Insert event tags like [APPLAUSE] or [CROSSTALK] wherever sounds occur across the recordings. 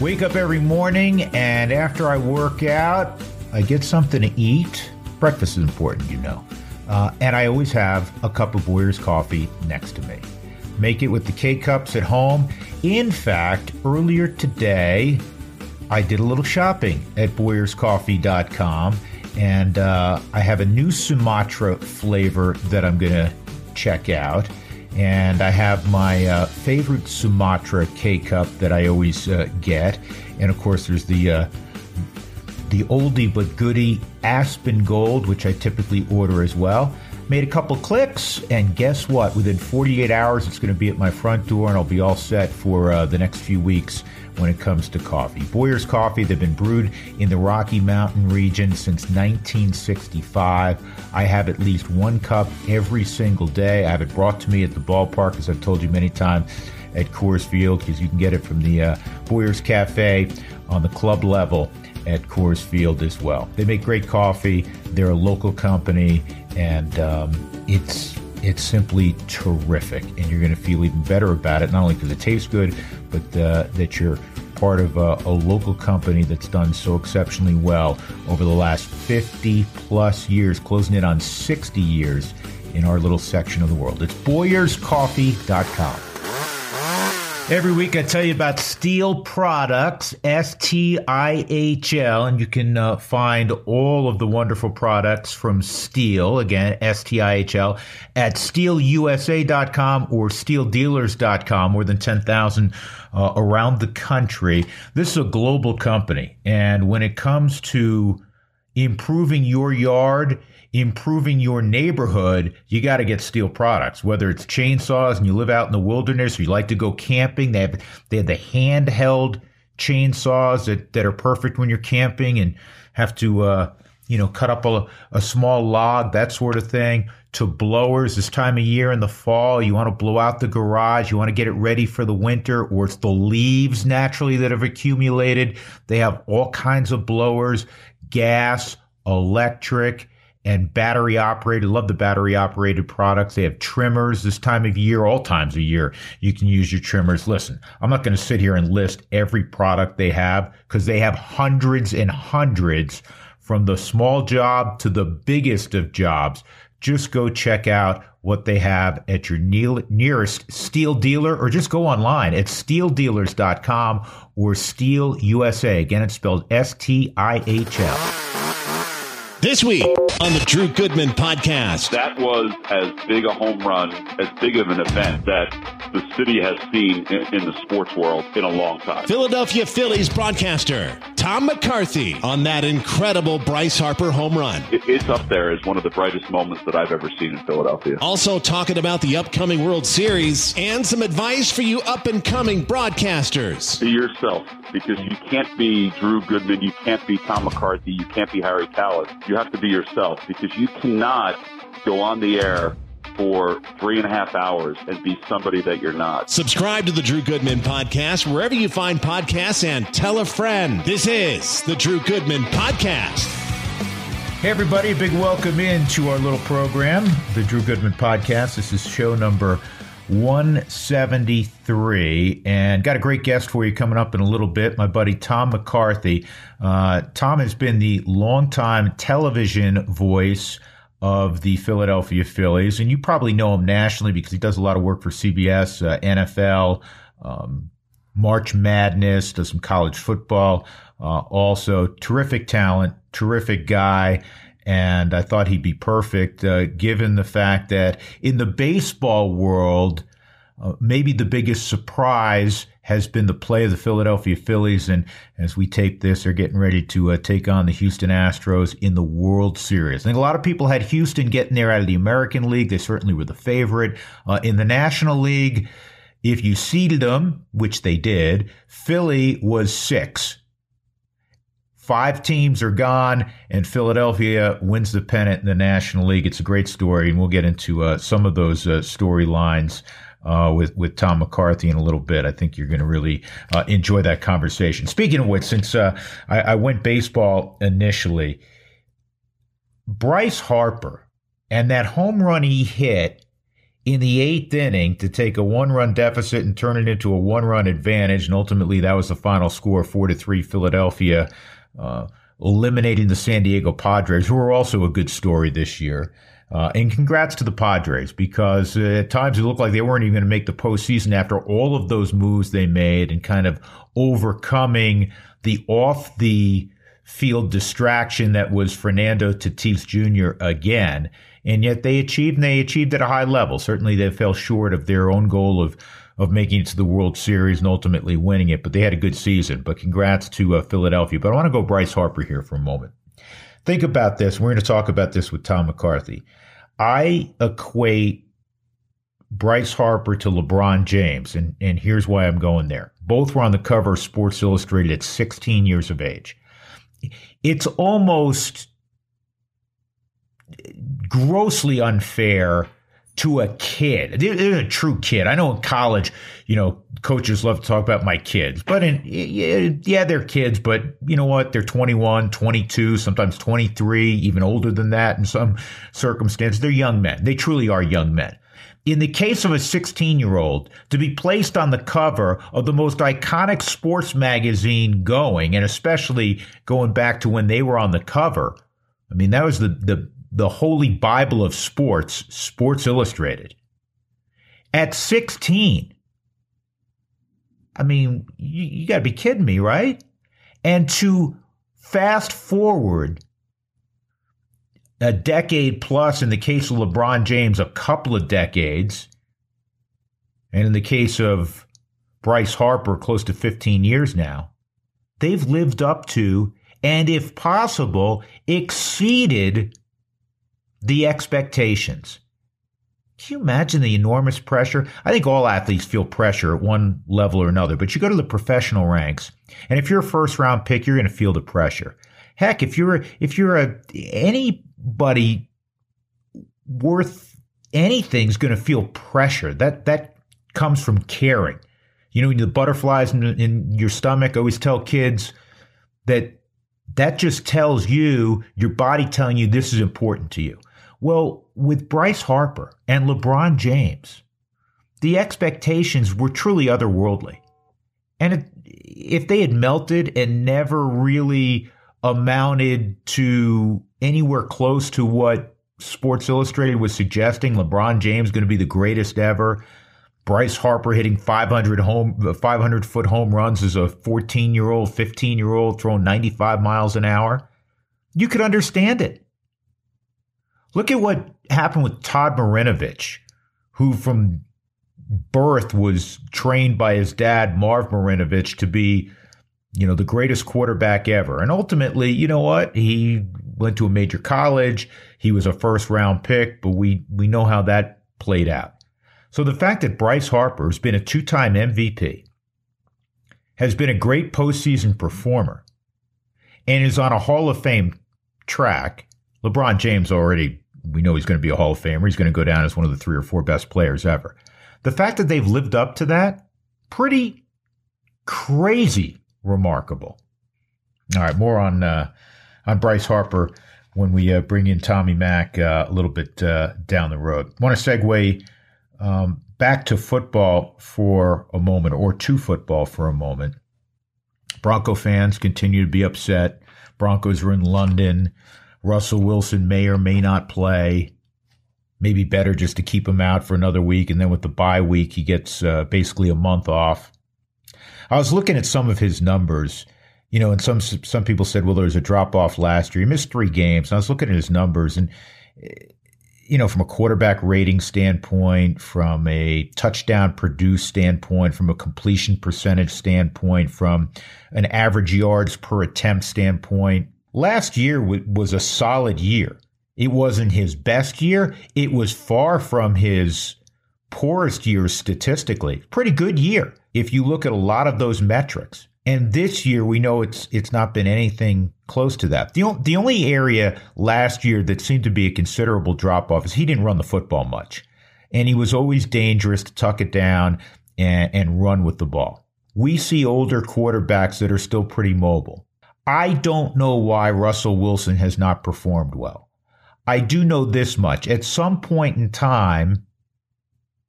Wake up every morning, and after I work out, I get something to eat. Breakfast is important, you know. Uh, and I always have a cup of Boyer's coffee next to me. Make it with the K cups at home. In fact, earlier today, I did a little shopping at BoyersCoffee.com, and uh, I have a new Sumatra flavor that I'm going to check out and I have my uh, favorite Sumatra K cup that I always uh, get, and of course there's the uh, the oldie but goodie Aspen Gold, which I typically order as well. Made a couple clicks, and guess what? Within 48 hours, it's going to be at my front door, and I'll be all set for uh, the next few weeks when it comes to coffee. Boyer's Coffee, they've been brewed in the Rocky Mountain region since 1965. I have at least one cup every single day. I have it brought to me at the ballpark, as I've told you many times, at Coors Field, because you can get it from the uh, Boyer's Cafe on the club level at Coors Field as well. They make great coffee. They're a local company, and um, it's it's simply terrific. And you're going to feel even better about it, not only because it tastes good, but uh, that you're part of a, a, local company that's done so exceptionally well over the last 50 plus years, closing in on 60 years in our little section of the world. It's BoyersCoffee.com. Every week I tell you about Stihl Products, S T I H L, and you can uh, find all of the wonderful products from Stihl, again, S T I H L, at stihlusa.com or stihldealers.com, more than 10,000 uh, around the country. This is a global company, and when it comes to improving your yard, improving your neighborhood, you got to get Stihl products. Whether it's chainsaws and you live out in the wilderness or you like to go camping, they have they have the handheld chainsaws that, that are perfect when you're camping and have to uh, you know cut up a, a small log, that sort of thing. To blowers this time of year in the fall, you want to blow out the garage, you want to get it ready for the winter, or it's the leaves naturally that have accumulated. They have all kinds of blowers, gas, electric and battery operated. Love the battery operated products. They have trimmers this time of year, all times of year. You can use your trimmers. Listen, I'm not going to sit here and list every product they have because they have hundreds and hundreds from the small job to the biggest of jobs. Just go check out what they have at your nearest Stihl dealer or just go online at stihldealers.com or Stihl USA. Again, it's spelled S T I H L. This week on the Drew Goodman podcast. That was as big a home run, as big of an event that the city has seen in, in, the sports world in a long time. Philadelphia Phillies broadcaster Tom McCarthy on that incredible Bryce Harper home run. It's up there as one of the brightest moments that I've ever seen in Philadelphia. Also talking about the upcoming World Series and some advice for you up and coming broadcasters. Be yourself because you can't be Drew Goodman, you can't be Tom McCarthy, you can't be Harry Kalas. You have to be yourself because you cannot go on the air for three and a half hours and be somebody that you're not. Subscribe to the Drew Goodman podcast wherever you find podcasts and tell a friend. This is the Drew Goodman podcast. Hey, everybody, a big welcome in to our little program, the Drew Goodman podcast. This is show number 173 and got a great guest for you coming up in a little bit my buddy tom mccarthy uh, tom has been the longtime television voice of the philadelphia phillies and you probably know him nationally because he does a lot of work for cbs uh, nfl um, march madness does some college football uh, also terrific talent terrific guy and I thought he'd be perfect, uh, given the fact that in the baseball world, uh, maybe the biggest surprise has been the play of the Philadelphia Phillies. And as we tape this, they're getting ready to uh, take on the Houston Astros in the World Series. I think a lot of people had Houston getting there out of the American League. They certainly were the favorite. Uh, in the National League, if you seeded them, which they did, Philly was six. Five teams are gone, and Philadelphia wins the pennant in the National League. It's a great story, and we'll get into uh, some of those uh, storylines uh, with with Tom McCarthy in a little bit. I think you're going to really uh, enjoy that conversation. Speaking of which, since uh, I, I went baseball initially, Bryce Harper and that home run he hit in the eighth inning to take a one run deficit and turn it into a one run advantage. And ultimately, that was the final score four to three Philadelphia, uh, eliminating the San Diego Padres, who are also a good story this year. Uh, and congrats to the Padres because uh, at times it looked like they weren't even going to make the postseason after all of those moves they made and kind of overcoming the off the field distraction that was Fernando Tatis Jr. again. And yet they achieved, and they achieved at a high level. Certainly they fell short of their own goal of of making it to the World Series and ultimately winning it, but they had a good season. But congrats to uh, Philadelphia. But I want to go Bryce Harper here for a moment. Think about this. We're going to talk about this with Tom McCarthy. I equate Bryce Harper to LeBron James, and, and here's why I'm going there. Both were on the cover of Sports Illustrated at 16 years of age. It's almost grossly unfair to a kid. They're a true kid. I know in college, you know, coaches love to talk about my kids, but in, yeah, they're kids, but you know what? They're 21, 22, sometimes 23, even older than that in some circumstances. They're young men. They truly are young men. In the case of a 16 year old, to be placed on the cover of the most iconic sports magazine going, and especially going back to when they were on the cover, I mean, that was the, the the holy Bible of sports, Sports Illustrated. At 16, I mean, you, you got to be kidding me, right? And to fast forward a decade plus, in the case of LeBron James, a couple of decades, and in the case of Bryce Harper, close to 15 years now, they've lived up to and, if possible, exceeded the expectations. Can you imagine the enormous pressure? I think all athletes feel pressure at one level or another, but you go to the professional ranks, and if you're a first round pick, you're going to feel the pressure. Heck, if you're if you're a anybody worth anything is going to feel pressure. That that comes from caring. You know, the butterflies in, in your stomach. I always tell kids that that just tells you your body telling you this is important to you. Well, with Bryce Harper and LeBron James, the expectations were truly otherworldly. And if they had melted and never really amounted to anywhere close to what Sports Illustrated was suggesting, LeBron James going to be the greatest ever, Bryce Harper hitting 500 home 500 foot home runs as a 14 year old, 15 year old throwing 95 miles an hour, you could understand it. Look at what happened with Todd Marinovich, who from birth was trained by his dad, Marv Marinovich, to be, you know, the greatest quarterback ever. And ultimately, you know what? He went to a major college. He was a first round pick, but we, we know how that played out. So the fact that Bryce Harper has been a two time MVP, has been a great postseason performer, and is on a Hall of Fame track, LeBron James already we know he's going to be a Hall of Famer. He's going to go down as one of the three or four best players ever. The fact that they've lived up to that, pretty crazy remarkable. All right, more on uh, on Bryce Harper when we uh, bring in Tommy Mack uh, a little bit uh, down the road. Want to segue um, back to football for a moment, or to football for a moment. Bronco fans continue to be upset. Broncos are in London. Russell Wilson may or may not play. Maybe better just to keep him out for another week. And then with the bye week, he gets uh, basically a month off. I was looking at some of his numbers, you know, and some some people said, well, there was a drop off last year. He missed three games. And I was looking at his numbers, and you know, from a quarterback rating standpoint, from a touchdown produced standpoint, from a completion percentage standpoint, from an average yards per attempt standpoint, Last year was a solid year. It wasn't his best year. It was far from his poorest year statistically. Pretty good year if you look at a lot of those metrics. And this year, we know it's it's not been anything close to that. The, the only area last year that seemed to be a considerable drop off is he didn't run the football much. And he was always dangerous to tuck it down and, and run with the ball. We see older quarterbacks that are still pretty mobile. I don't know why Russell Wilson has not performed well. I do know this much. At some point in time,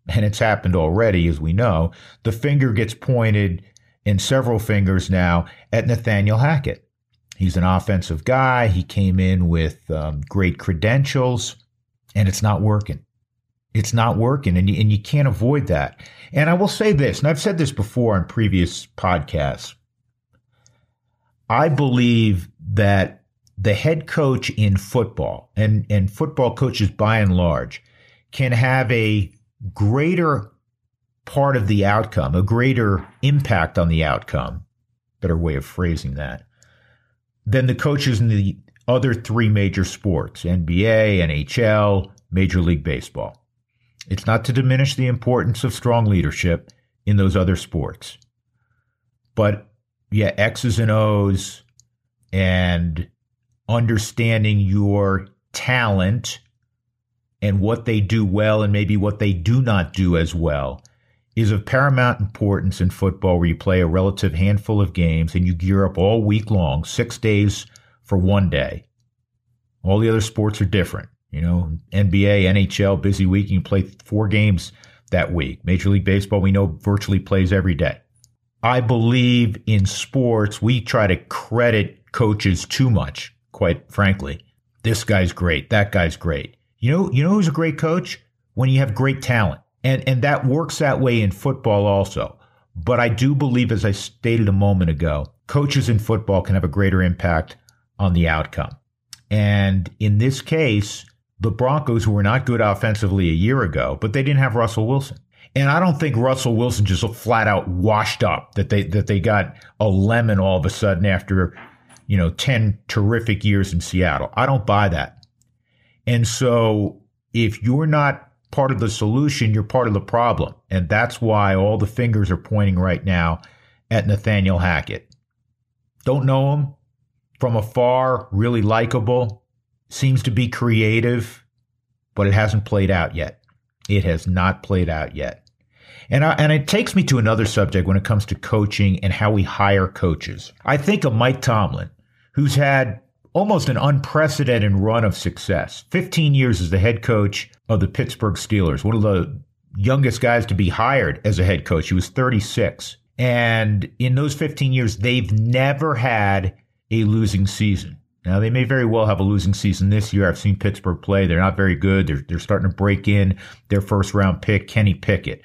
and it's happened already, as we know, the finger gets pointed in several fingers now at Nathaniel Hackett. He's an offensive guy. He came in with um, great credentials, and it's not working. It's not working, and you, and you can't avoid that. And I will say this, and I've said this before on previous podcasts. I believe that the head coach in football and, and football coaches by and large can have a greater part of the outcome, a greater impact on the outcome, better way of phrasing that, than the coaches in the other three major sports NBA, NHL, Major League Baseball. It's not to diminish the importance of strong leadership in those other sports. But yeah, X's and O's and understanding your talent and what they do well and maybe what they do not do as well is of paramount importance in football where you play a relative handful of games and you gear up all week long, six days for one day. All the other sports are different. You know, NBA, NHL, busy week, you play four games that week. Major League Baseball, we know virtually plays every day. I believe in sports, we try to credit coaches too much, quite frankly. This guy's great. That guy's great. You know, you know who's a great coach? When you have great talent. And and that works that way in football also. But I do believe, as I stated a moment ago, coaches in football can have a greater impact on the outcome. And in this case, the Broncos, were not good offensively a year ago, but they didn't have Russell Wilson. And I don't think Russell Wilson just flat out washed up that they that they got a lemon all of a sudden after, you know, 10 terrific years in Seattle. I don't buy that. And so if you're not part of the solution, you're part of the problem. And that's why all the fingers are pointing right now at Nathaniel Hackett. Don't know him from afar, really likable, seems to be creative, but it hasn't played out yet. It has not played out yet. And, I, and it takes me to another subject when it comes to coaching and how we hire coaches. I think of Mike Tomlin, who's had almost an unprecedented run of success. 15 years as the head coach of the Pittsburgh Steelers, one of the youngest guys to be hired as a head coach. He was 36. And in those 15 years, they've never had a losing season. Now, they may very well have a losing season this year. I've seen Pittsburgh play. They're not very good. They're, they're starting to break in their first round pick, Kenny Pickett.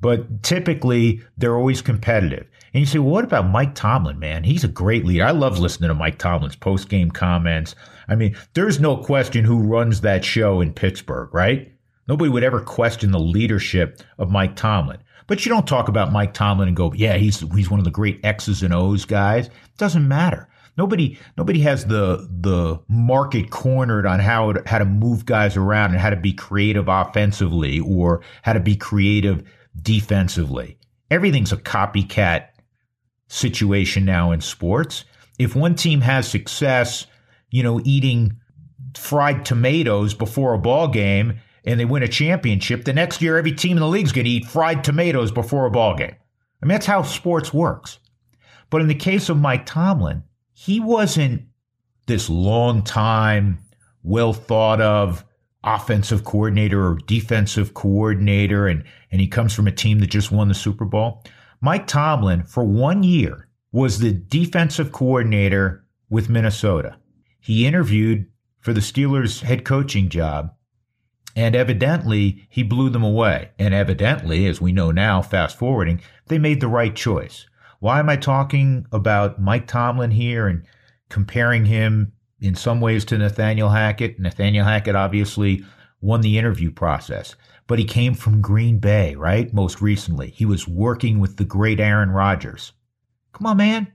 But typically, they're always competitive. And you say, well, what about Mike Tomlin, man? He's a great leader. I love listening to Mike Tomlin's post game comments. I mean, there's no question who runs that show in Pittsburgh, right? Nobody would ever question the leadership of Mike Tomlin. But you don't talk about Mike Tomlin and go, yeah, he's he's one of the great X's and O's guys. It doesn't matter. Nobody nobody has the the market cornered on how how to move guys around and how to be creative offensively or how to be creative defensively. Everything's a copycat situation now in sports. If one team has success, you know, eating fried tomatoes before a ball game and they win a championship, the next year every team in the league is going to eat fried tomatoes before a ball game. I mean, that's how sports works. But in the case of Mike Tomlin, he wasn't this long time, well thought of offensive coordinator or defensive coordinator, and, and he comes from a team that just won the Super Bowl. Mike Tomlin, for one year, was the defensive coordinator with Minnesota. He interviewed for the Steelers' head coaching job, and evidently he blew them away. And evidently, as we know now, fast forwarding, they made the right choice. Why am I talking about Mike Tomlin here and comparing him in some ways to Nathaniel Hackett? Nathaniel Hackett obviously won the interview process but he came from Green Bay, right? Most recently, he was working with the great Aaron Rodgers. Come on, man.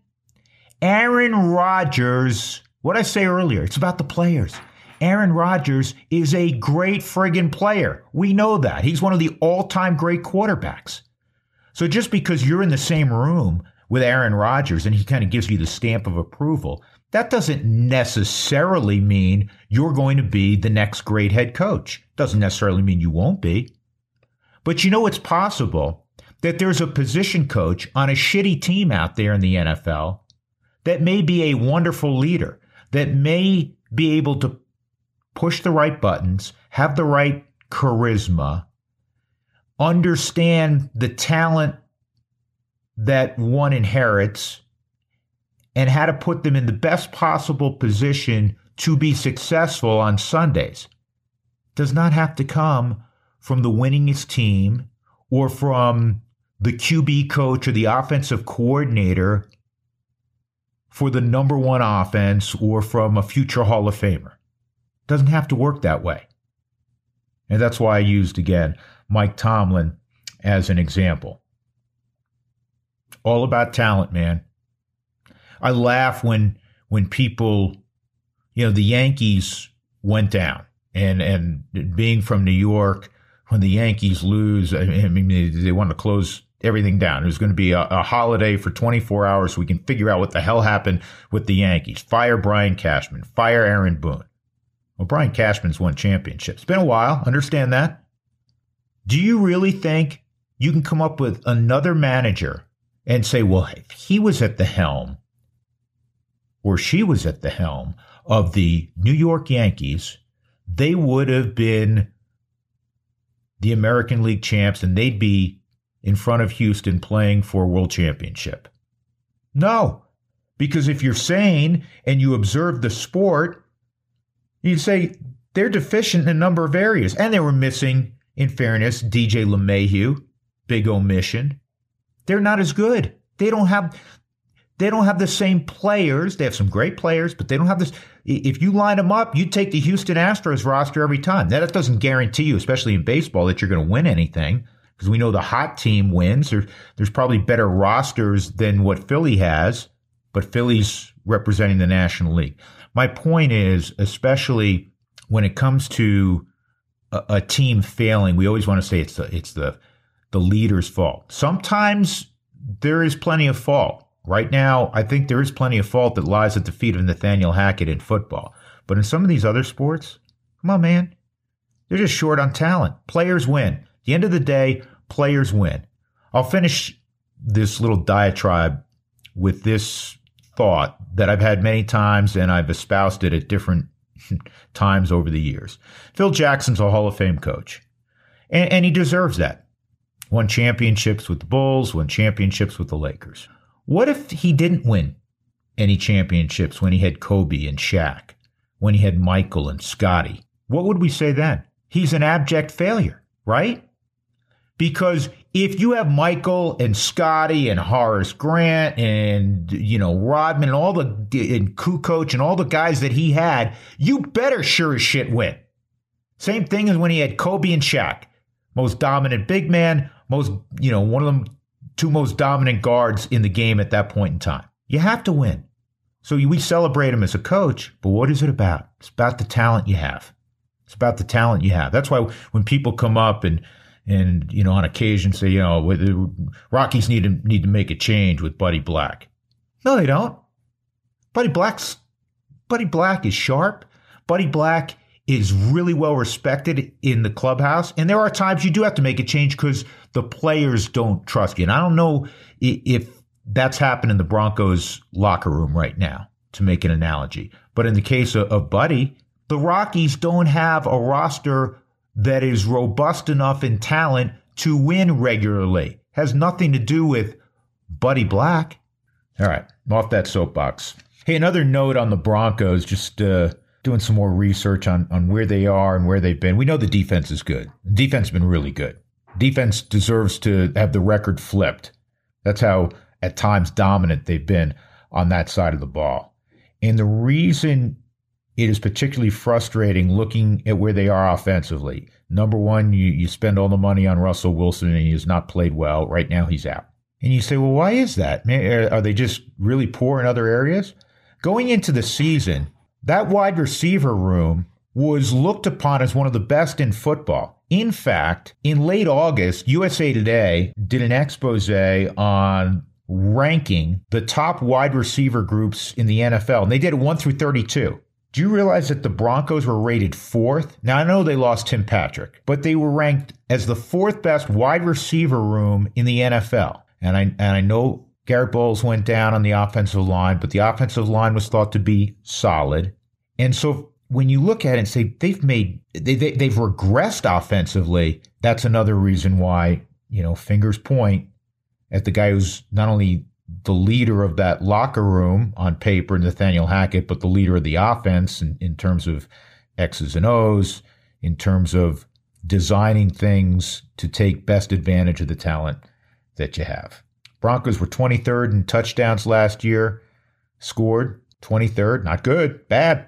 Aaron Rodgers, what I say earlier, it's about the players. Aaron Rodgers is a great friggin' player. We know that. He's one of the all time great quarterbacks. So just because you're in the same room with Aaron Rodgers and he kind of gives you the stamp of approval, that doesn't necessarily mean you're going to be the next great head coach. Doesn't necessarily mean you won't be. But you know it's possible that there's a position coach on a shitty team out there in the NFL that may be a wonderful leader, that may be able to push the right buttons, have the right charisma, understand the talent that one inherits and how to put them in the best possible position to be successful on Sundays does not have to come from the winningest team or from the QB coach or the offensive coordinator for the number one offense or from a future Hall of Famer. Doesn't have to work that way. And that's why I used again Mike Tomlin as an example. All about talent, man. I laugh when when people, you know, the Yankees went down and and being from New York, when the Yankees lose, I mean, they want to close everything down. It was going to be a, a, holiday for 24 hours we can figure out what the hell happened with the Yankees. Fire Brian Cashman, fire Aaron Boone. Well, Brian Cashman's won championships. It's been a while. Understand that. Do you really think you can come up with another manager and say, well, if he was at the helm or she was at the helm of the New York Yankees, they would have been the American League champs and they'd be in front of Houston playing for a world championship. No, because if you're sane and you observe the sport, you'd say they're deficient in a number of areas. And they were missing, in fairness, DJ LeMahieu, big omission. They're not as good. They don't have they don't have the same players. They have some great players, but they don't have this. If you line them up, you take the Houston Astros roster every time. That doesn't guarantee you, especially in baseball, that you're going to win anything because we know the hot team wins. There, there's probably better rosters than what Philly has, but Philly's representing the National League. My point is, especially when it comes to a, a team failing, we always want to say it's the it's the the leader's fault. Sometimes there is plenty of fault. Right now, I think there is plenty of fault that lies at the feet of Nathaniel Hackett in football. But in some of these other sports, come on, man, they're just short on talent. Players win. At the end of the day, players win. I'll finish this little diatribe with this thought that I've had many times and I've espoused it at different [LAUGHS] times over the years. Phil Jackson's a Hall of Fame coach, and, and he deserves that. Won championships with the Bulls, won championships with the Lakers. What if he didn't win any championships when he had Kobe and Shaq, when he had Michael and Scottie? What would we say then? He's an abject failure, right? Because if you have Michael and Scottie and Horace Grant and you know Rodman and all the and Kukoc and all the guys that he had, you better sure as shit win. Same thing as when he had Kobe and Shaq, most dominant big man, most you know one of them two most dominant guards in the game at that point in time. You have to win. So we celebrate him as a coach, but what is it about? It's about the talent you have. It's about the talent you have. That's why when people come up and and you know on occasion say you know Rockies need to need to make a change with Buddy Black. No, they don't. Buddy Black's Buddy Black is sharp. Buddy Black is really well respected in the clubhouse, and there are times you do have to make a change because the players don't trust you. And I don't know if that's happened in the Broncos locker room right now, to make an analogy. But in the case of Buddy, the Rockies don't have a roster that is robust enough in talent to win regularly. Has nothing to do with Buddy Black. All right, off that soapbox. Hey, another note on the Broncos, just uh, doing some more research on, on where they are and where they've been. We know the defense is good. The defense has been really good. Defense deserves to have the record flipped. That's how, at times, dominant they've been on that side of the ball. And the reason it is particularly frustrating looking at where they are offensively. Number one, you, you spend all the money on Russell Wilson and he has not played well. Right now, he's out. And you say, well, why is that? Uh, are they just really poor in other areas? Going into the season, that wide receiver room was looked upon as one of the best in football. In fact, in late August, USA Today did an expose on ranking the top wide receiver groups in the NFL, and they did it 1 through 32. Do you realize that the Broncos were rated fourth? Now, I know they lost Tim Patrick, but they were ranked as the fourth best wide receiver room in the NFL. And I, and I know Garett Bolles went down on the offensive line, but the offensive line was thought to be solid. And so when you look at it and say they've made they, they they've regressed offensively, that's another reason why you know fingers point at the guy who's not only the leader of that locker room on paper, Nathaniel Hackett, but the leader of the offense in, in terms of X's and O's, in terms of designing things to take best advantage of the talent that you have. Broncos were 23rd in touchdowns last year, scored 23rd, not good, bad.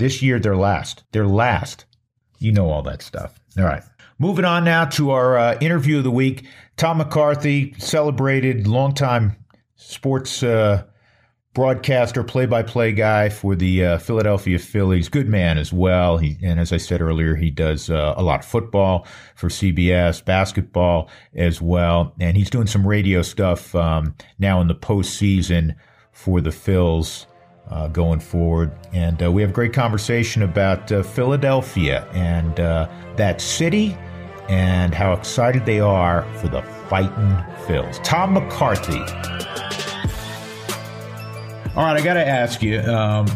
This year they're last. They're last. You know all that stuff. All right. Moving on now to our uh, interview of the week. Tom McCarthy, celebrated longtime sports uh, broadcaster, play-by-play guy for the uh, Philadelphia Phillies. Good man as well. He, and as I said earlier, he does uh, a lot of football for CBS, basketball as well, and he's doing some radio stuff um, now in the postseason for the Phils. Uh, going forward, and uh, we have a great conversation about uh, Philadelphia and uh, that city, and how excited they are for the fighting Phils. Tom McCarthy all right, I got to ask you. Um,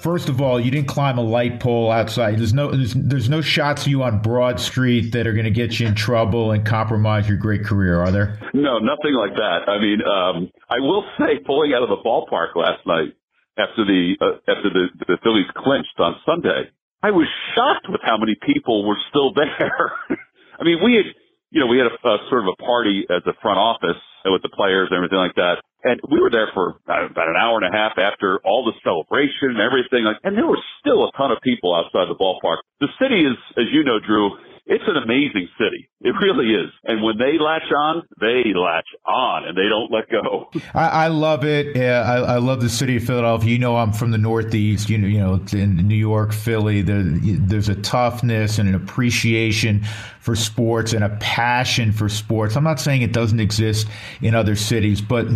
first of all, you didn't climb a light pole outside. There's no there's, there's no shots of you on Broad Street that are going to get you in trouble and compromise your great career, are there? No, nothing like that. I mean, um, I will say, pulling out of the ballpark last night after the uh, after the, the Phillies clinched on Sunday, I was shocked with how many people were still [LAUGHS] there. I mean, we had you know we had a, a sort of a party at the front office with the players and everything like that. And we were there for about an hour and a half after all the celebration and everything. Like, and there were still a ton of people outside the ballpark. The city is, as you know, Drew, it's an amazing city. It really is. And when they latch on, they latch on and they don't let go. I, I love it. Yeah, I, I, love the city of Philadelphia. You know, I'm from the Northeast. You know, you know, in New York, Philly. There, there's a toughness and an appreciation for sports and a passion for sports. I'm not saying it doesn't exist in other cities, but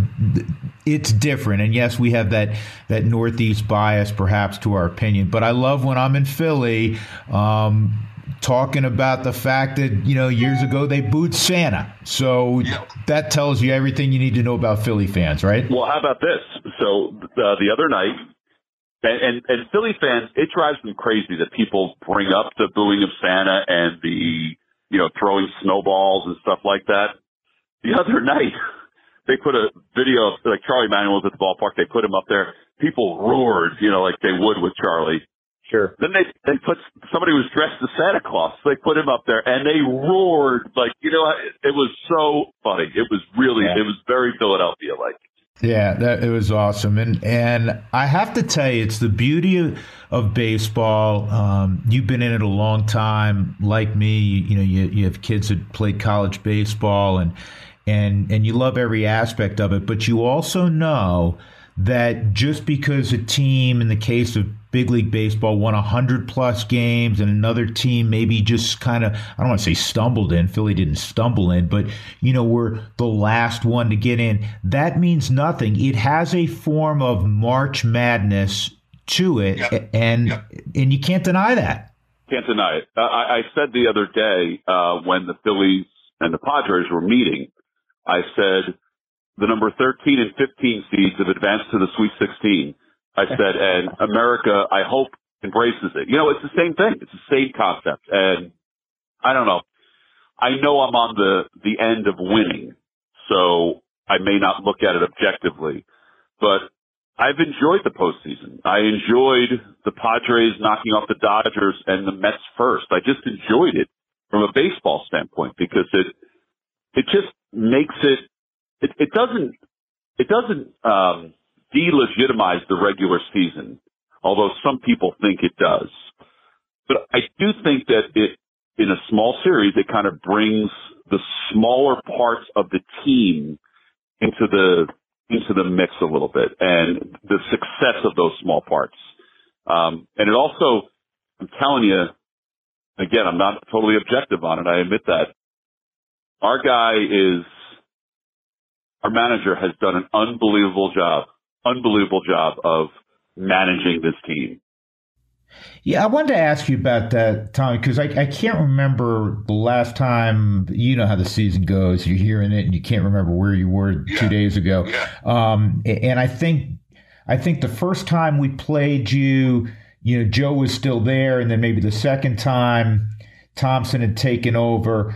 it's different. And yes, we have that that Northeast bias, perhaps, to our opinion. But I love when I'm in Philly. Um, talking about the fact that you know years ago they booed Santa. So that tells you everything you need to know about Philly fans, right? Well, how about this? So uh, the other night, and, and and Philly fans, it drives them crazy that people bring up the booing of Santa and the you know throwing snowballs and stuff like that. The [LAUGHS] other night. They put a video of like Charlie Manuel was at the ballpark. They put him up there. People roared, you know, like they would with Charlie Sure. Then they they put somebody was dressed as Santa Claus. They put him up there and they roared like you know it was so funny. It was really yeah. it was very Philadelphia like. Yeah, that it was awesome, and and I have to tell you, it's the beauty of, of baseball. Um, you've been in it a long time, like me. You, you know, you you have kids that played college baseball, and and and you love every aspect of it. But you also know that just because a team, in the case of big league baseball, won 100 plus games and another team maybe just kind of, I don't want to say stumbled in, Philly didn't stumble in, but, you know, we're the last one to get in. That means nothing. It has a form of March madness to it, yep. and yep. and you can't deny that. Can't deny it. Uh, I, I said the other day uh, when the Phillies and the Padres were meeting, I said the number 13 and 15 seeds have advanced to the Sweet 16. I said, and America, I hope, embraces it. You know, it's the same thing. It's the same concept. And I don't know. I know I'm on the, the end of winning, so I may not look at it objectively, but I've enjoyed the postseason. I enjoyed the Padres knocking off the Dodgers and the Mets first. I just enjoyed it from a baseball standpoint because it, it just makes it it, it doesn't it doesn't um, delegitimize the regular season, although some people think it does. But I do think that it in a small series it kind of brings the smaller parts of the team into the into the mix a little bit and the success of those small parts. Um, and it also, I'm telling you, again, I'm not totally objective on it. I admit that. Our guy is our manager has done an unbelievable job, unbelievable job of managing this team. Yeah, I wanted to ask you about that, Tommy, because I, I can't remember the last time. You know how the season goes. You're hearing it, and you can't remember where you were yeah. two days ago. Yeah. Um, and I think, I think the first time we played you, you know, Joe was still there, and then maybe the second time Thomson had taken over.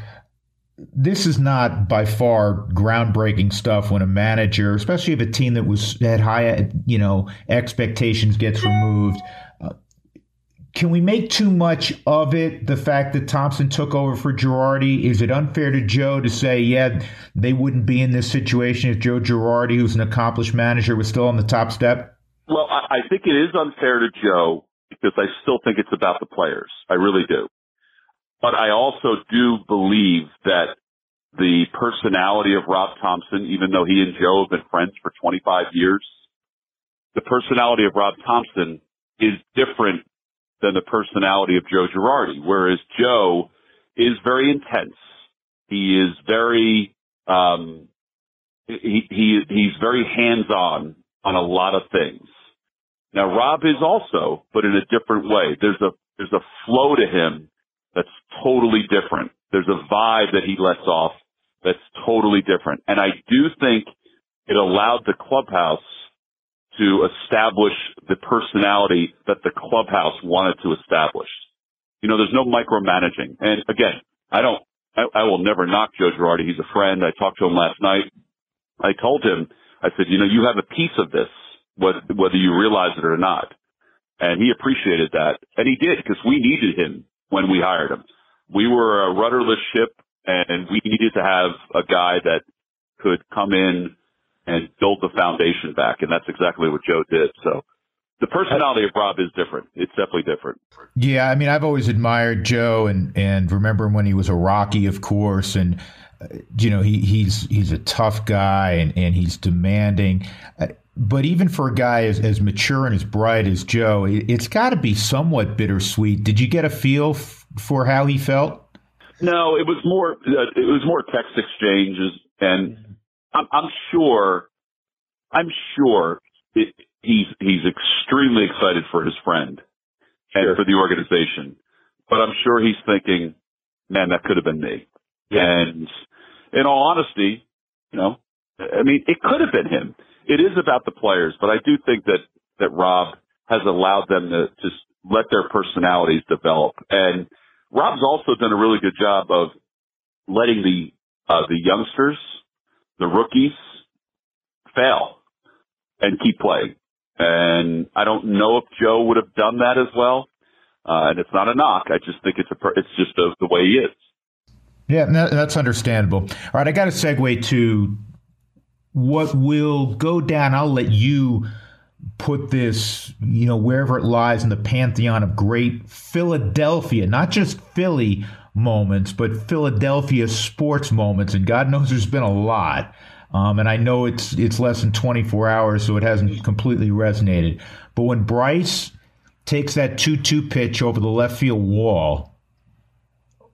This is not by far groundbreaking stuff when a manager, especially if a team that was had high, you know, expectations gets removed. Uh, can we make too much of it? The fact that Thomson took over for Girardi, is it unfair to Joe to say, yeah, they wouldn't be in this situation if Joe Girardi, who's an accomplished manager, was still on the top step? Well, I think it is unfair to Joe because I still think it's about the players. I really do. But I also do believe that the personality of Rob Thomson, even though he and Joe have been friends for 25 years, the personality of Rob Thomson is different than the personality of Joe Girardi. Whereas Joe is very intense. He is very, um, he, he, he's very hands on on a lot of things. Now Rob is also, but in a different way. There's a, there's a flow to him that's totally different. There's a vibe that he lets off that's totally different. And I do think it allowed the clubhouse to establish the personality that the clubhouse wanted to establish. You know, there's no micromanaging. And again, I don't, I, I will never knock Joe Girardi. He's a friend. I talked to him last night. I told him, I said, you know, you have a piece of this, whether, whether you realize it or not. And he appreciated that. And he did because we needed him when we hired him. We were a rudderless ship and we needed to have a guy that could come in and build the foundation back. And that's exactly what Joe did. So the personality of Rob is different. It's definitely different. Yeah. I mean, I've always admired Joe and, and remember when he was a Rocky, of course, and, uh, you know, he, he's, he's a tough guy and, and he's demanding. Uh, but even for a guy as, as mature and as bright as Joe, it, has got to be somewhat bittersweet. Did you get a feel f- for how he felt? No, it was more uh, it was more text exchanges, and I'm, I'm sure, I'm sure it, he's he's extremely excited for his friend and for the organization, but I'm sure he's thinking, man, that could have been me. Yeah. And in all honesty, you know, I mean, it could have been him it is about the players, but I do think that that Rob has allowed them to just let their personalities develop. And Rob's also done a really good job of letting the uh, the youngsters, the rookies, fail and keep playing. And I don't know if Joe would have done that as well. Uh, and it's not a knock. I just think it's a it's just a, the way he is. Yeah, that's understandable. All right, I got to segue to what will go down, I'll let you put this, you know, wherever it lies in the pantheon of great Philadelphia, not just Philly moments, but Philadelphia sports moments. And God knows there's been a lot. Um, and I know it's it's less than 24 hours, so it hasn't completely resonated. But when Bryce takes that 2 2 pitch over the left field wall,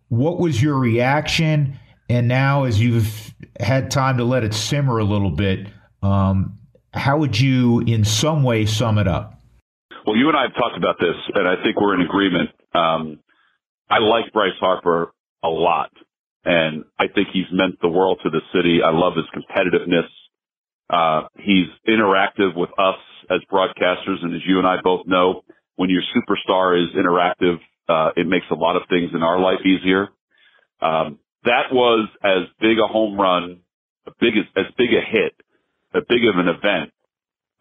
what was your reaction? And now, as you've had time to let it simmer a little bit, um, how would you, in some way, sum it up? Well, you and I have talked about this, and I think we're in agreement. Um, I like Bryce Harper a lot, and I think he's meant the world to the city. I love his competitiveness. Uh, he's interactive with us as broadcasters, and as you and I both know, when your superstar is interactive, uh, it makes a lot of things in our life easier. Um, that was as big a home run, a big as, big a hit, a big of an event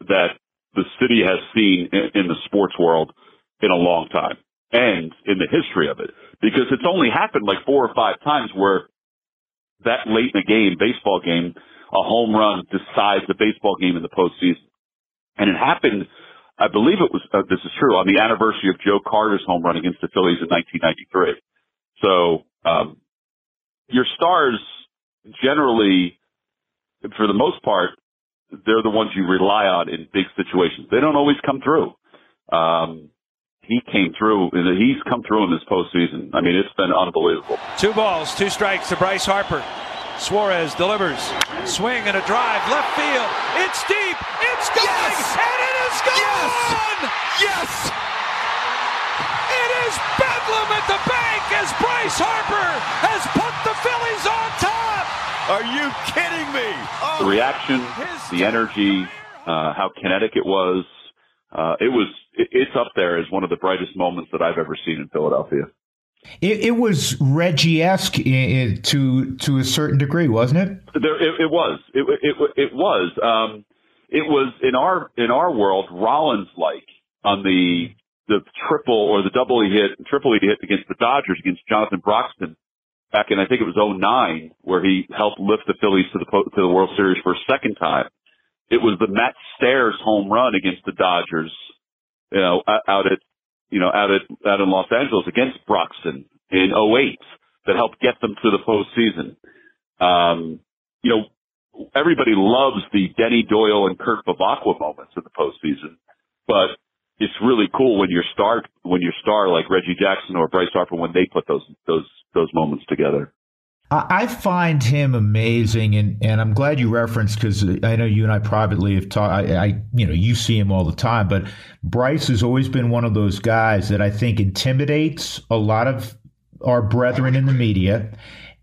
that the city has seen in, in the sports world in a long time and in the history of it because it's only happened like four or five times where that late in a game, baseball game, a home run decides the baseball game in the postseason. And it happened, I believe it was, uh, this is true, on the anniversary of Joe Carter's home run against the Phillies in 1993. So, um, your stars generally, for the most part, they're the ones you rely on in big situations. They don't always come through. Um, he came through. And he's come through in this postseason. I mean, it's been unbelievable. Two balls, two strikes to Bryce Harper. Suarez delivers. Swing and a drive. Left field. It's deep. It's going. Yes! And it is gone. Yes! yes! Is bedlam at the bank as Bryce Harper has put the Phillies on top. Are you kidding me? Oh. The reaction, the energy, uh, how kinetic it was. Uh, it was it's up there as one of the brightest moments that I've ever seen in Philadelphia. It, it was Reggie-esque to to a certain degree, wasn't it? There, it, it was. It, it, it was. Um, it was in our in our world Rollins like on the the triple or the double he hit, triple he hit against the Dodgers against Jonathan Broxton back in I think it was 09 where he helped lift the Phillies to the to the World Series for a second time. It was the Matt Stairs home run against the Dodgers, you know, out at you know out at out in Los Angeles against Broxton in 08 that helped get them to the postseason. Um, you know, everybody loves the Denny Doyle and Kurt Bevacqua moments in the postseason, but it's really cool when your star when your star like Reggie Jackson or Bryce Harper when they put those those those moments together. I find him amazing, and, and I'm glad you referenced because I know you and I privately have talked. I, I, you know, you see him all the time, but Bryce has always been one of those guys that I think intimidates a lot of our brethren in the media,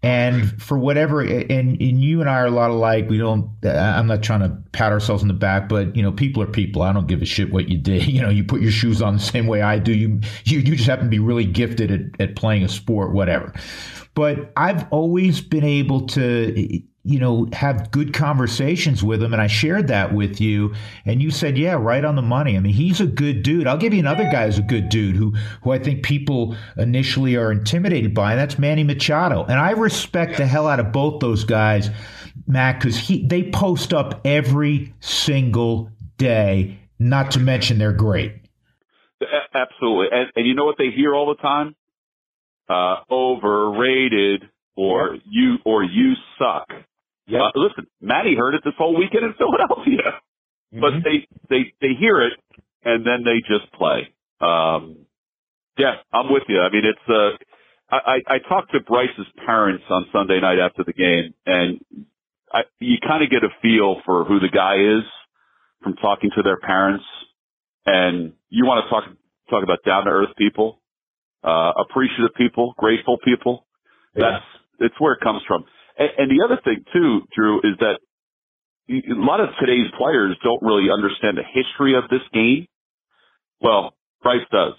and for whatever, and, and you and I are a lot alike. We don't, I'm not trying to pat ourselves on the back, but you know, people are people. I don't give a shit what you did. [LAUGHS] You know, you put your shoes on the same way I do. You, you, you just happen to be really gifted at, at playing a sport, whatever. But I've always been able to, you know, have good conversations with him. And I shared that with you. And you said, yeah, right on the money. I mean, he's a good dude. I'll give you another guy who's a good dude who, who I think people initially are intimidated by, and that's Manny Machado. And I respect the hell out of both those guys, Mac, because he they post up every single day, not to mention they're great. Absolutely. And, and you know what they hear all the time? Uh, overrated or you or you suck. Yep. Uh, listen, Matty heard it this whole weekend in Philadelphia, mm-hmm. but they they they hear it and then they just play. Um, yeah, I'm with you. I mean, it's uh, I, I talked to Bryce's parents on Sunday night after the game, and I, you kind of get a feel for who the guy is from talking to their parents. And you want to talk talk about down to earth people, uh, appreciative people, grateful people. That's yeah. it's where it comes from. And, and the other thing too, Drew, is that a lot of today's players don't really understand the history of this game. Well, Bryce does.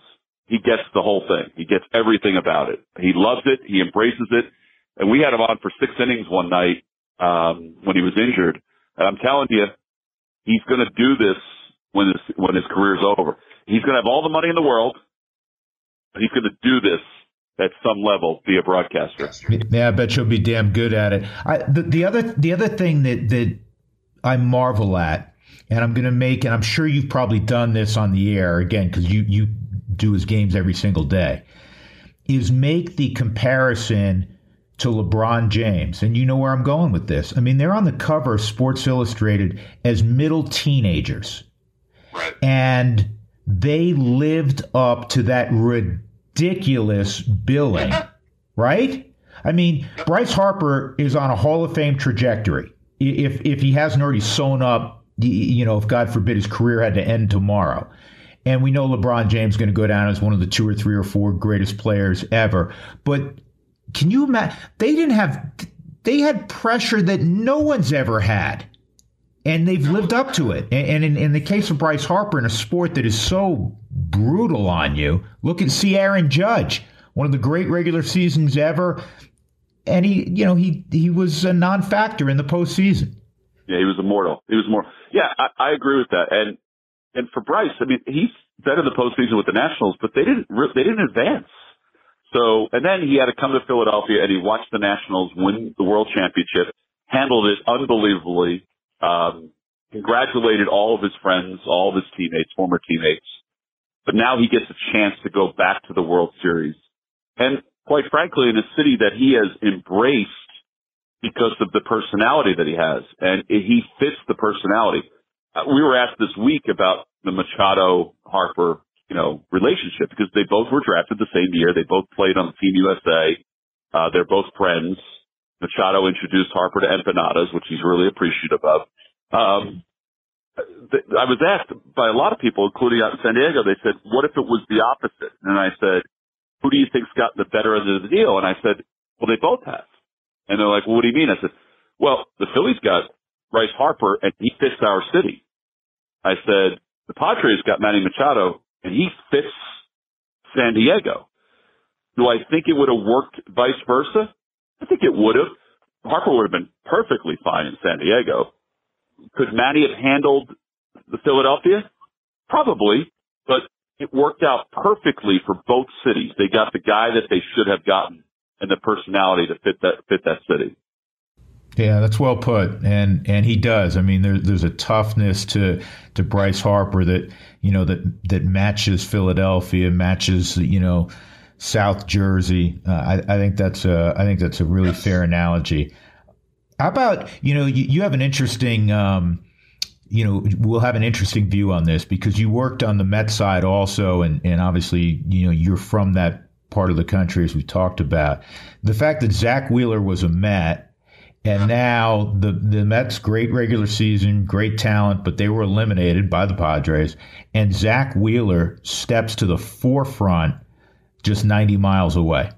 He gets the whole thing. He gets everything about it. He loves it. He embraces it. And we had him on for six innings one night um, when he was injured. And I'm telling you, he's going to do this when his when his career's over. He's going to have all the money in the world, he's going to do this at some level be a broadcaster. Yeah, I bet you'll be damn good at it. I, the, the other the other thing that that I marvel at, and I'm going to make, and I'm sure you've probably done this on the air again because you you do his games every single day, is make the comparison to LeBron James. And you know where I'm going with this. I mean, they're on the cover of Sports Illustrated as middle teenagers. Right. And they lived up to that ridiculous ridiculous billing, right? I mean, Bryce Harper is on a Hall of Fame trajectory. If if he hasn't already sewn up, you know, if God forbid his career had to end tomorrow, and we know LeBron James is going to go down as one of the two or three or four greatest players ever. But can you imagine? They didn't have. They had pressure that no one's ever had and they've lived up to it. And in, in, the case of Bryce Harper, in a sport that is so brutal on you, look at see Aaron Judge, one of the great regular seasons ever, and he, you know, he he was a non-factor in the postseason. Yeah, he was immortal. He was more. Yeah, I, I agree with that. And and for Bryce, I mean, he's been in the postseason with the Nationals, but they didn't they didn't advance. So, and then he had to come to Philadelphia and he watched the Nationals win the World Championship, handled it unbelievably, um, congratulated all of his friends, all of his teammates, former teammates. But now he gets a chance to go back to the World Series. And quite frankly, in a city that he has embraced because of the personality that he has. And he fits the personality. Uh, we were asked this week about the Machado Harper, you know, relationship because they both were drafted the same year. They both played on the Team USA. Uh, they're both friends. Machado introduced Harper to empanadas, which he's really appreciative of. Um, I was asked by a lot of people, including out in San Diego, they said, what if it was the opposite? And I said, who do you think's gotten the better end of the deal? And I said, well, they both have. And they're like, well, what do you mean? I said, well, the Phillies got Bryce Harper and he fits our city. I said, the Padres got Manny Machado and he fits San Diego. Do I think it would have worked vice versa? I think it would have. Harper would have been perfectly fine in San Diego. Could Matty have handled the Philadelphia? Probably, but it worked out perfectly for both cities. They got the guy that they should have gotten and the personality to fit that fit that city. Yeah, that's well put, and and he does. I mean, there, there's a toughness to to Bryce Harper that you know that that matches Philadelphia, matches you know South Jersey. Uh, I, I think that's a I think that's a really fair analogy. How about you know you, you have an interesting. Um, you know, we'll have an interesting view on this because you worked on the Met side also, and, and obviously, you know, you're from that part of the country as we talked about. The fact that Zack Wheeler was a Met, and now the the Mets great regular season, great talent, but they were eliminated by the Padres, and Zack Wheeler steps to the forefront, just 90 miles away.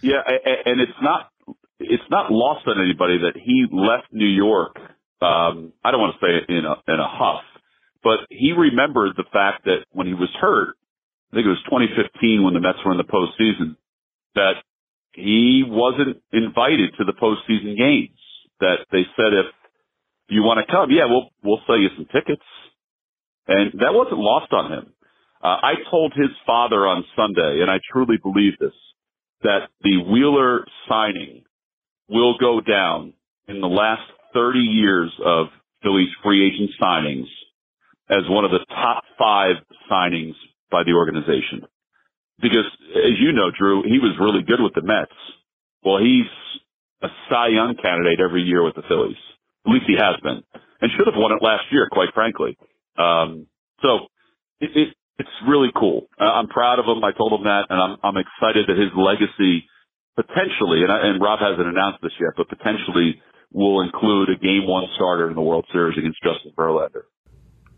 Yeah, and it's not it's not lost on anybody that he left New York um, I don't want to say in a, in a huff, but he remembered the fact that when he was hurt, I think it was 2015 when the Mets were in the postseason, that he wasn't invited to the postseason games. That they said if you want to come, yeah, we'll we'll sell you some tickets, and that wasn't lost on him. Uh, I told his father on Sunday, and I truly believe this, that the Wheeler signing will go down in the last 30 years of Phillies free agent signings as one of the top five signings by the organization. Because as you know, Drew, he was really good with the Mets. Well, he's a Cy Young candidate every year with the Phillies. At least he has been and should have won it last year, quite frankly. Um, so it, it, it's really cool. I'm proud of him. I told him that and I'm, I'm excited that his legacy potentially, and, and Rob hasn't announced this yet, but potentially will include a game one starter in the World Series against Justin Verlander.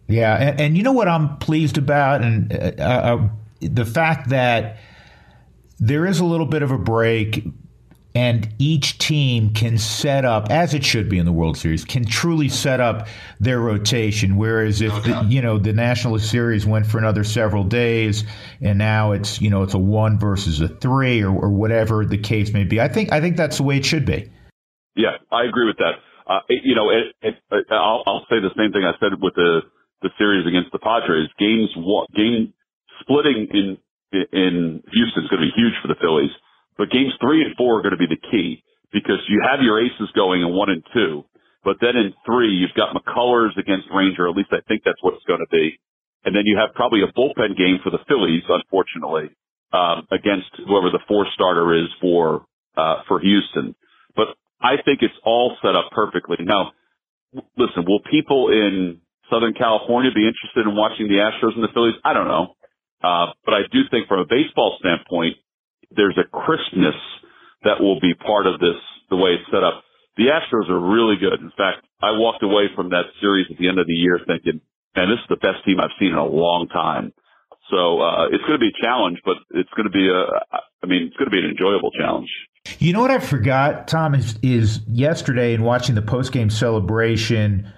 Yeah, and, and you know what I'm pleased about, and uh, uh, the fact that there is a little bit of a break and each team can set up as it should be in the World Series can truly set up their rotation whereas if the, you know the National Series went for another several days and now it's you know it's a 1 versus a 3 or, or whatever the case may be I think I think that's the way it should be yeah, I agree with that. Uh, it, you know, it, it, I'll, I'll say the same thing I said with the the series against the Padres. Games one, game splitting in in Houston is going to be huge for the Phillies, but games three and four are going to be the key because you have your aces going in one and two, but then in three you've got McCullers against Ranger. At least I think that's what it's going to be, and then you have probably a bullpen game for the Phillies, unfortunately, um, against whoever the four starter is for uh, for Houston. But I think it's all set up perfectly. Now, listen, will people in Southern California be interested in watching the Astros and the Phillies? I don't know. Uh, but I do think from a baseball standpoint, there's a crispness that will be part of this, the way it's set up. The Astros are really good. In fact, I walked away from that series at the end of the year thinking, man, this is the best team I've seen in a long time. So, uh, it's going to be a challenge, but it's going to be a, I mean, it's going to be an enjoyable challenge. You know what I forgot, Tom, is, is yesterday in watching the post-game celebration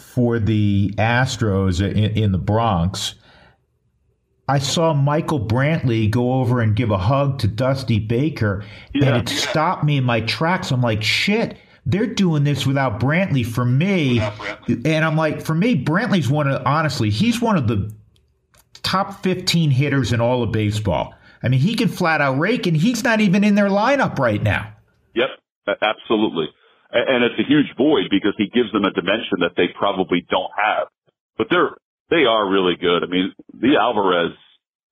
for the Astros in, in the Bronx, I saw Michael Brantley go over and give a hug to Dusty Baker, yeah. and it stopped me in my tracks. I'm like, shit, they're doing this without Brantley for me. Brantley. And I'm like, for me, Brantley's one of, honestly, he's one of the top 15 hitters in all of baseball. I mean, he can flat out rake, and he's not even in their lineup right now. Yep, absolutely. And it's a huge void because he gives them a dimension that they probably don't have. But they're they are really good. I mean, the Alvarez,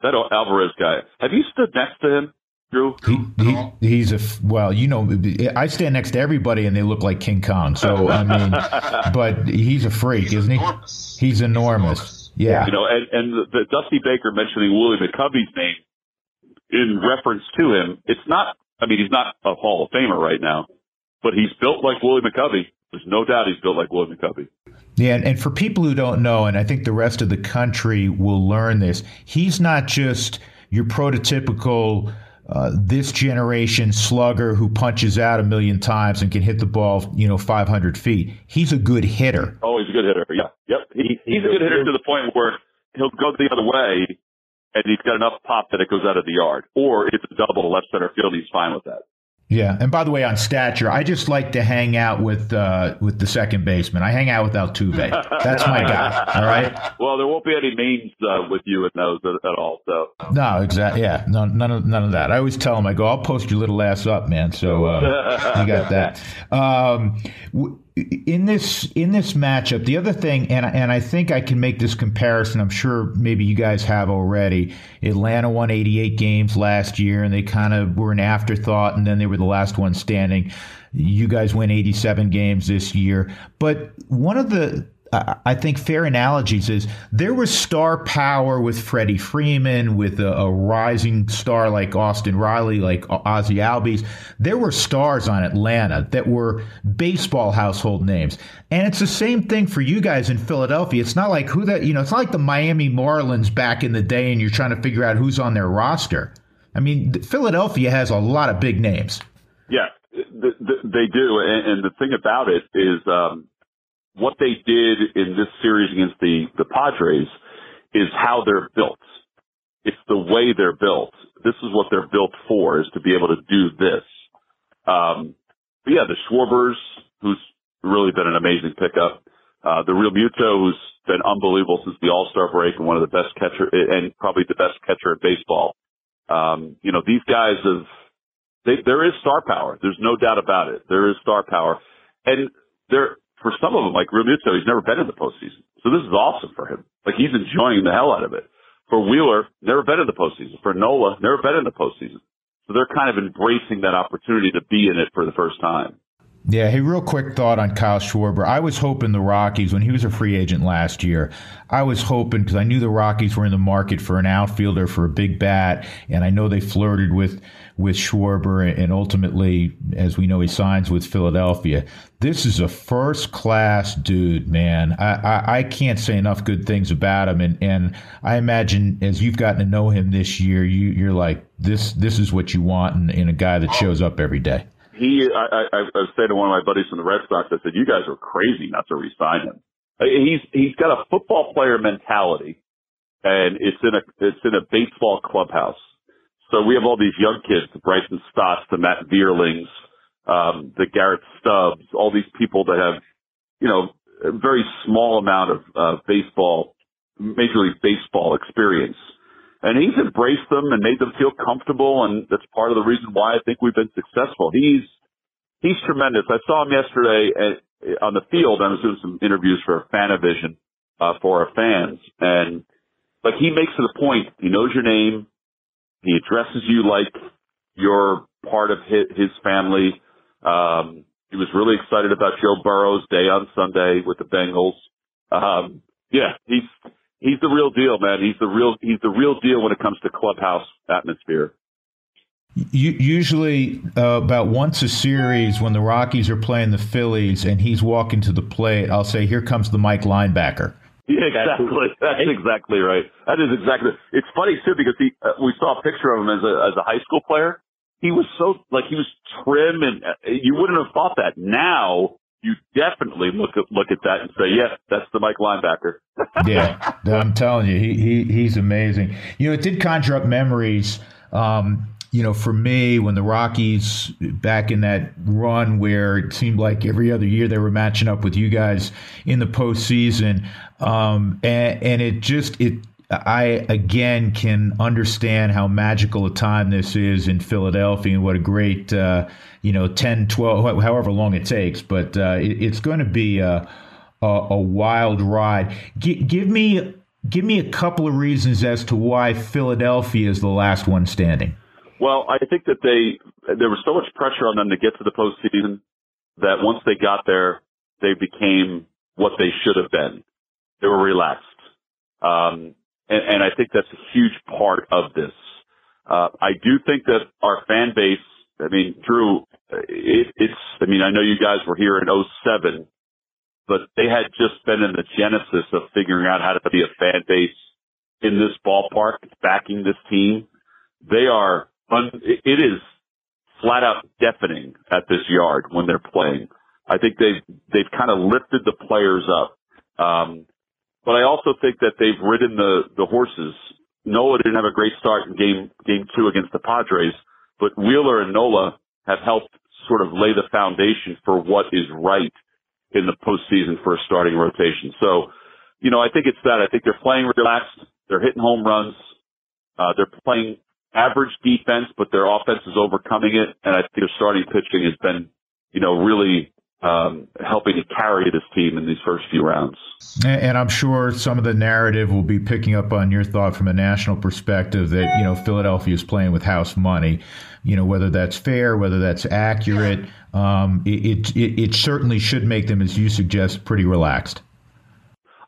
that Alvarez guy. Have you stood next to him? Drew? He, he, he's a well, you know, I stand next to everybody and they look like King Kong. So I mean, [LAUGHS] but he's a freak, isn't he? He's enormous. Yeah. You know, and, and the, the Dusty Baker mentioning Willie McCovey's name in reference to him, it's not, I mean, he's not a Hall of Famer right now, but he's built like Willie McCovey. There's no doubt he's built like Willie McCovey. Yeah, and, for people who don't know, and I think the rest of the country will learn this, he's not just your prototypical uh, this generation slugger who punches out a million times and can hit the ball, you know, 500 feet. He's a good hitter. Oh, he's a good hitter. Yeah. Yep. He, he's a good hitter to the point where he'll go the other way and he's got enough pop that it goes out of the yard. Or if it's a double left center field, he's fine with that. Yeah, and by the way, on stature, I just like to hang out with uh, with the second baseman. I hang out with Altuve. That's my guy. [LAUGHS] All right. Well, there won't be any memes uh, with you in those at, at all. So no, exactly. Yeah, no, none of none of that. I always tell him, I go, I'll post your little ass up, man. So uh, you got that. [LAUGHS] Um, w- in this in this matchup, the other thing, and and I think I can make this comparison. I'm sure maybe you guys have already. Atlanta won 88 games last year, and they kind of were an afterthought, and then they were the last one standing. You guys win 87 games this year, but one of the I think fair analogies is there was star power with Freddie Freeman, with a, a, rising star like Austin Riley, like Ozzie Albies. There were stars on Atlanta that were baseball household names, and it's the same thing for you guys in Philadelphia. It's not like who that you know. It's not like the Miami Marlins back in the day, and you're trying to figure out who's on their roster. I mean, Philadelphia has a lot of big names. Yeah, they do, and the thing about it is. Um, what they did in this series against the, the Padres is how they're built. It's the way they're built. This is what they're built for, is to be able to do this. Um, but yeah, the Schwarbers, who's really been an amazing pickup. Uh, the Realmuto, who's been unbelievable since the All-Star break and one of the best catcher and probably the best catcher in baseball. Um, you know, these guys have, they, there is star power. There's no doubt about it. There is star power. And there, for some of them, like Realmuto, he's never been in the postseason. So this is awesome for him. Like he's enjoying the hell out of it. For Wheeler, never been in the postseason. For Nola, never been in the postseason. So they're kind of embracing that opportunity to be in it for the first time. Yeah, hey, real quick thought on Kyle Schwarber. I was hoping the Rockies, when he was a free agent last year, I was hoping because I knew the Rockies were in the market for an outfielder for a big bat, and I know they flirted with with Schwarber, and ultimately, as we know, he signs with Philadelphia. This is a first class dude, man. I, I, I can't say enough good things about him, and and I imagine as you've gotten to know him this year, you you're like this this is what you want in, in a guy that shows up every day he, I, I, I said to one of my buddies from the Red Sox, I said, you guys are crazy not to resign him. Uh, he's, he's got a football player mentality and it's in a, it's in a baseball clubhouse. So we have all these young kids, the Bryson Stotts, the Matt Vierlings, um, the Garrett Stubbs, all these people that have, you know, a very small amount of, uh, baseball, major league baseball experience and he's embraced them and made them feel comfortable, and that's part of the reason why I think we've been successful. He's he's tremendous. I saw him yesterday at, on the field. I was doing some interviews for PhanaVision uh, for our fans, and like he makes it a point. He knows your name. He addresses you like you're part of his, his family. Um, he was really excited about Joe Burrow's day on Sunday with the Bengals. Um, yeah, he's he's the real deal, man. He's the real he's the real deal when it comes to clubhouse atmosphere. Usually, uh, about once a series, when the Rockies are playing the Phillies and he's walking to the plate, I'll say, "Here comes the Mike linebacker." [LAUGHS] Yeah, exactly. [LAUGHS] That's exactly right. That is exactly. It's funny too because he, uh, we saw a picture of him as a as a high school player. He was so like he was trim, and uh, you wouldn't have thought that. Now you definitely look at look at that and say, "Yeah, that's the Mike linebacker." [LAUGHS] yeah, I'm telling you, he, he he's amazing. You know, it did conjure up memories. Um, you know, for me, when the Rockies back in that run where it seemed like every other year they were matching up with you guys in the postseason, um, and, and it just it I again can understand how magical a time this is in Philadelphia and what a great, uh, you know, 10, 12, however long it takes. But uh, it, it's going to be a, a, a wild ride. G- give me give me a couple of reasons as to why Philadelphia is the last one standing. Well, I think that they there was so much pressure on them to get to the postseason that once they got there, they became what they should have been. They were relaxed. Um, and, and I think that's a huge part of this. Uh, I do think that our fan base, I mean, Drew, it, it's, I mean, I know you guys were here in 07, but they had just been in the genesis of figuring out how to be a fan base in this ballpark, backing this team. They are, un, it is flat out deafening at this yard when they're playing. I think they've, they've kind of lifted the players up. Um, but I also think that they've ridden the, the horses Nola didn't have a great start in game game two against the Padres, but Wheeler and Nola have helped sort of lay the foundation for what is right in the postseason for a starting rotation. So, you know, I think it's that. I think they're playing relaxed. They're hitting home runs. Uh, they're playing average defense, but their offense is overcoming it. And I think their starting pitching has been, you know, really um, helping to carry this team in these first few rounds. And I'm sure some of the narrative will be picking up on your thought from a national perspective that you know Philadelphia is playing with house money. You know whether that's fair, whether that's accurate. Um, it, it it certainly should make them, as you suggest, pretty relaxed.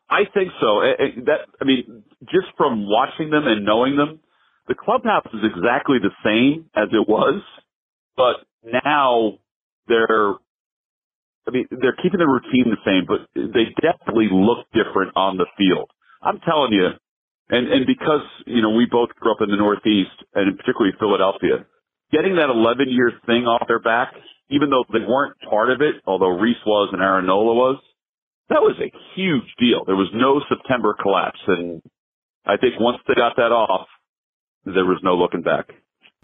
I think so. That I mean, just from watching them and knowing them, the clubhouse is exactly the same as it was, but now they're I mean, they're keeping the routine the same, but they definitely look different on the field. I'm telling you, and and because you know we both grew up in the Northeast, and particularly Philadelphia, getting that 11 year thing off their back, even though they weren't part of it, although Rhys was and Aaron Nola was, that was a huge deal. There was no September collapse, and I think once they got that off, there was no looking back.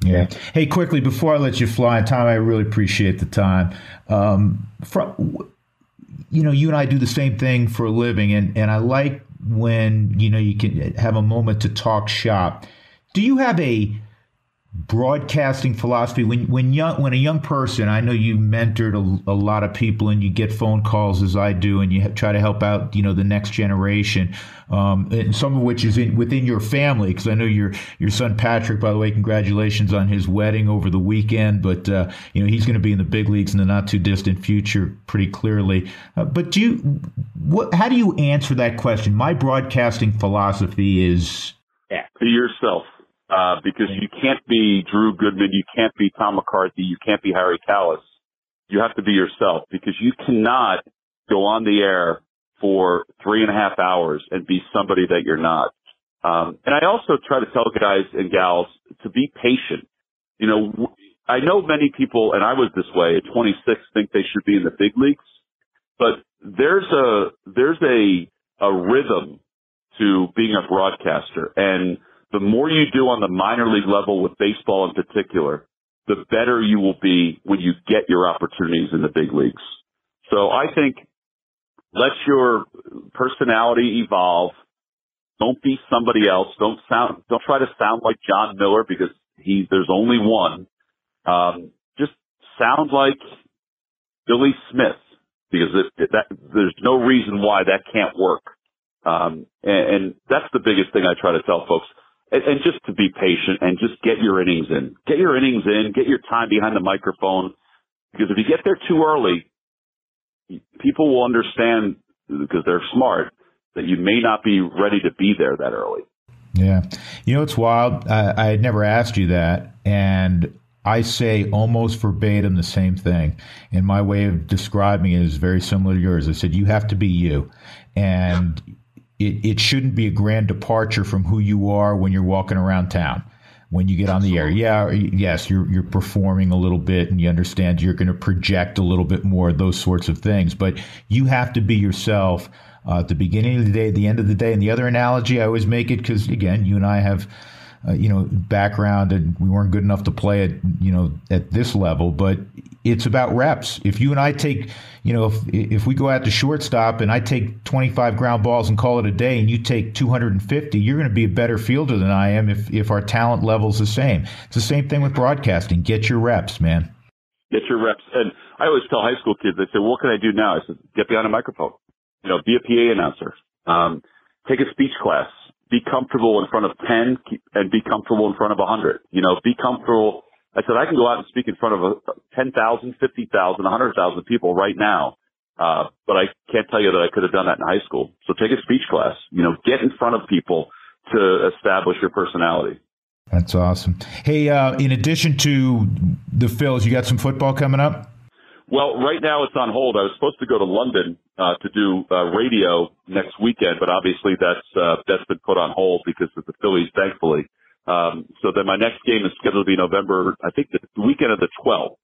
Yeah. Hey, quickly before I let you fly, Tom, I really appreciate the time. Um, from, you know, you and I do the same thing for a living, and and I like when you know you can have a moment to talk shop. Do you have a broadcasting philosophy. When when young when a young person I know you mentored a, a, lot of people and you get phone calls as I do and you try to help out you know the next generation um, and some of which is in within your family because I know your your son Patrick by the way congratulations on his wedding over the weekend but uh, you know he's going to be in the big leagues in the not too distant future pretty clearly. Uh, but do you what how do you answer that question? My broadcasting philosophy is yeah. be yourself uh, because you can't be Drew Goodman, you can't be Tom McCarthy, you can't be Harry Kalas. You have to be yourself because you cannot go on the air for three and a half hours and be somebody that you're not. Um, and I also try to tell guys and gals to be patient. You know, I know many people, and I was this way at 26, think they should be in the big leagues, but there's a there's a a rhythm to being a broadcaster, and the more you do on the minor league level with baseball in particular, the better you will be when you get your opportunities in the big leagues. So I think let your personality evolve. Don't be somebody else. Don't sound, don't try to sound like Jon Miller because he, there's only one. Um, just sound like Billy Smith because it, it, that, there's no reason why that can't work. Um, and, and that's the biggest thing I try to tell folks and, and just to be patient and just get your innings in. Get your innings in. Get your time behind the microphone. Because if you get there too early, people will understand because they're smart that you may not be ready to be there that early. Yeah. You know, it's wild. I, I had never asked you that. And I say almost verbatim the same thing. And my way of describing it is very similar to yours. I said, you have to be you. And it, it shouldn't be a grand departure from who you are when you're walking around town when you get on the air. Yeah, yes, you're you're performing a little bit and you understand you're going to project a little bit more those sorts of things, but you have to be yourself uh, at the beginning of the day, at the end of the day. And the other analogy I always make it because again, you and I have uh, you know background and we weren't good enough to play at you know at this level but it's about reps. If you and i take you know if if we go out to shortstop and i take 25 ground balls and call it a day and you take 250 you're going to be a better fielder than i am if if our talent level's the same. It's the same thing with broadcasting. Get your reps man. Get your reps. And i always tell high school kids they say what can i do now? I said get behind a microphone. You know be a pa announcer. Um, take a speech class. Be comfortable in front of 10 and be comfortable in front of 100. You know, be comfortable. I said, I can go out and speak in front of a 10,000, 50,000, 100,000 people right now. Uh, but I can't tell you that I could have done that in high school. So take a speech class, you know, get in front of people to establish your personality. That's awesome. Hey, uh, in addition to the Phils, you got some football coming up? Well, right now it's on hold. I was supposed to go to London uh, to do uh, radio next weekend, but obviously that's uh, that's been put on hold because of the Phillies, thankfully. Um, so then my next game is scheduled to be November, I think the weekend of the 12th.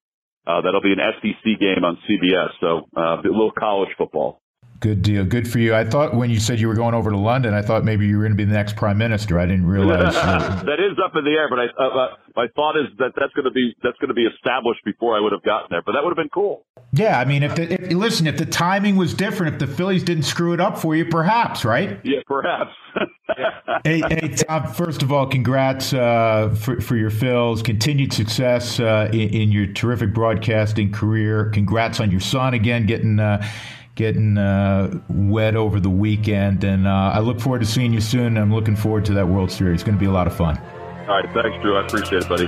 Uh, that'll be an SEC game on CBS, so uh, a little college football. Good deal. Good for you. I thought when you said you were going over to London, I thought maybe you were going to be the next prime minister. I didn't realize [LAUGHS] that is up in the air. But I, uh, uh, my thought is that that's going to be that's going to be established before I would have gotten there. But that would have been cool. Yeah, I mean, if, the, if listen, if the timing was different, if the Phillies didn't screw it up for you, perhaps, right? Yeah, perhaps. [LAUGHS] hey, hey, [LAUGHS] Tom. First of all, congrats uh, for for your Phils. Continued success uh, in, in, your terrific broadcasting career. Congrats on your son again getting uh, getting uh, wet over the weekend. And uh, I look forward to seeing you soon. I'm looking forward to that World Series. It's going to be a lot of fun. All right. Thanks, Drew. I appreciate it, buddy.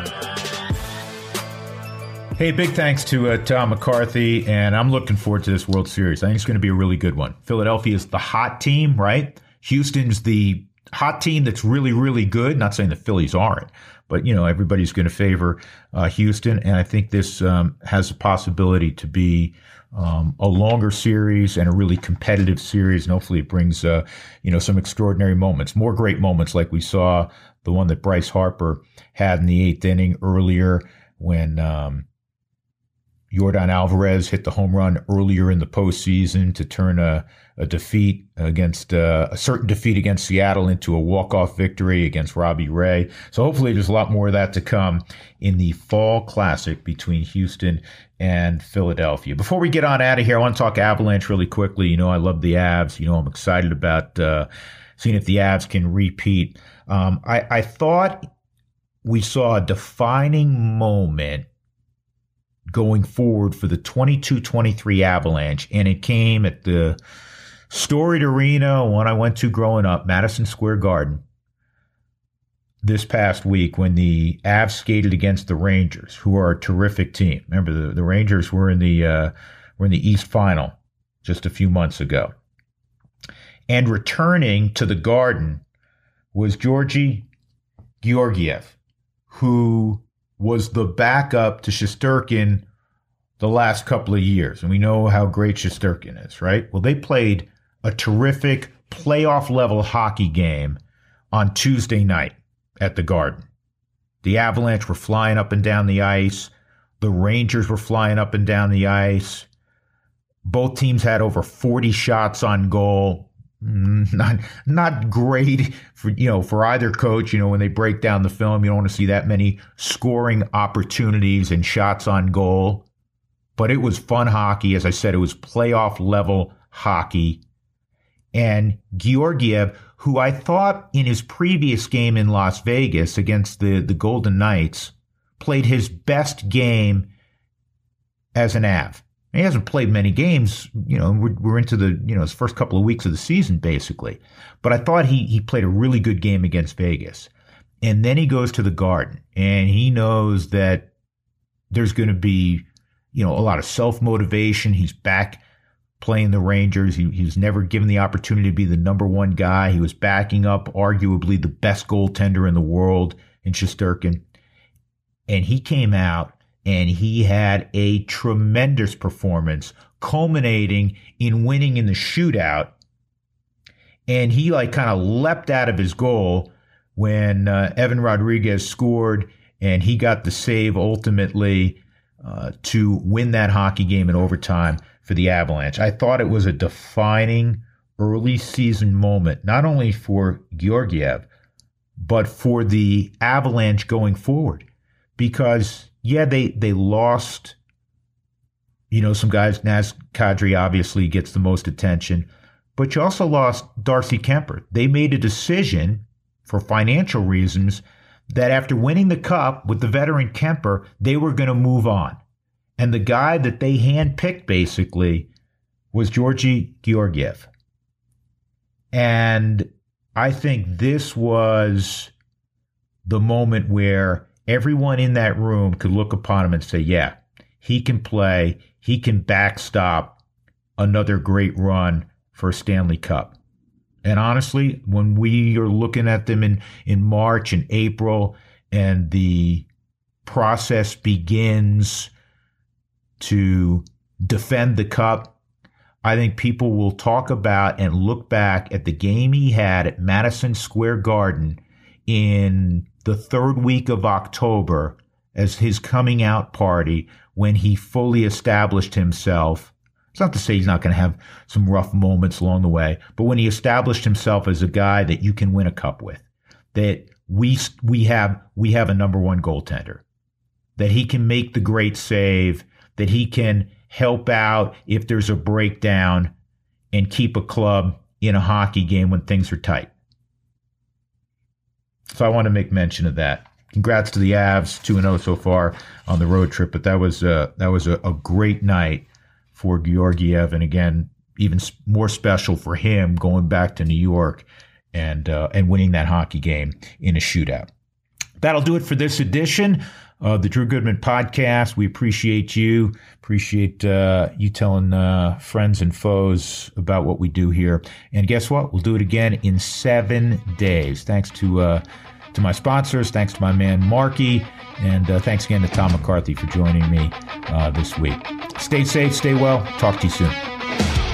Hey, big thanks to uh, Tom McCarthy, and I'm looking forward to this World Series. I think it's going to be a really good one. Philadelphia is the hot team, right? Houston's the hot team that's really, really good. Not saying the Phillies aren't, but you know everybody's going to favor uh, Houston, and I think this um, has a possibility to be um, a longer series and a really competitive series, and hopefully it brings uh, you know some extraordinary moments, more great moments like we saw the one that Bryce Harper had in the eighth inning earlier when um, Yordan Alvarez hit the home run earlier in the postseason to turn a, a defeat against uh, a certain defeat against Seattle into a walk-off victory against Robbie Ray. So hopefully there's a lot more of that to come in the fall classic between Houston and Philadelphia. Before we get on out of here, I want to talk Avalanche really quickly. You know, I love the Avs. You know, I'm excited about uh, seeing if the Avs can repeat. Um, I, I thought we saw a defining moment going forward for the 22-23 Avalanche, and it came at the storied arena, one I went to growing up, Madison Square Garden this past week when the Avs skated against the Rangers, who are a terrific team. Remember, the, the Rangers were in the uh, were in the East Final just a few months ago. And returning to the Garden was Georgi Georgiev, who was the backup to Shesterkin the last couple of years. And we know how great Shesterkin is, right? Well, they played a terrific playoff level hockey game on Tuesday night at the Garden. The Avalanche were flying up and down the ice. The Rangers were flying up and down the ice. Both teams had over 40 shots on goal. Mm, [LAUGHS] not not great for you know for either coach. You know when they break down the film, you don't want to see that many scoring opportunities and shots on goal. But it was fun hockey. As I said, it was playoff level hockey. And Georgiev, who I thought in his previous game in Las Vegas against the, the Golden Knights played his best game as an Av. He hasn't played many games, you know, we're, we're into the, you know, his first couple of weeks of the season, basically. But I thought he, he played a really good game against Vegas. And then he goes to the Garden and he knows that there's going to be, you know, a lot of self motivation. He's back playing the Rangers. He, he was never given the opportunity to be the number one guy. He was backing up arguably the best goaltender in the world in Shesterkin. And he came out and he had a tremendous performance, culminating in winning in the shootout. And he like kind of leapt out of his goal when uh, Evan Rodrigues scored and he got the save ultimately uh, to win that hockey game in overtime for the Avalanche. I thought it was a defining early season moment, not only for Georgiev, but for the Avalanche going forward. Because, yeah, they, they lost, you know, some guys. Naz Kadri obviously gets the most attention, but you also lost Darcy Kuemper. They made a decision for financial reasons that after winning the cup with the veteran Kuemper, they were going to move on. And the guy that they handpicked basically was Georgi Georgiev. And I think this was the moment where everyone in that room could look upon him and say, yeah, he can play, he can backstop another great run for a Stanley Cup. And honestly, when we are looking at them in, in March and April and the process begins to defend the cup. I think people will talk about and look back at the game he had at Madison Square Garden in the third week of October as his coming out party when he fully established himself It's not to say he's not going to have some rough moments along the way, but when he established himself as a guy that you can win a cup with, that we we have we have a number one goaltender, that he can make the great save, that he can help out if there's a breakdown and keep a club in a hockey game when things are tight. So I want to make mention of that. Congrats to the Avs, two and zero oh so far on the road trip. But that was uh, that was a, a great night for Georgiev, and again, even more special for him going back to New York and uh, and winning that hockey game in a shootout. That'll do it for this edition of the Drew Goodman podcast. We appreciate you, appreciate uh, you telling uh, friends and foes about what we do here. And guess what? We'll do it again in seven days. Thanks to uh, to my sponsors. Thanks to my man Marky, and uh, thanks again to Tom McCarthy for joining me uh, this week. Stay safe, stay well. Talk to you soon.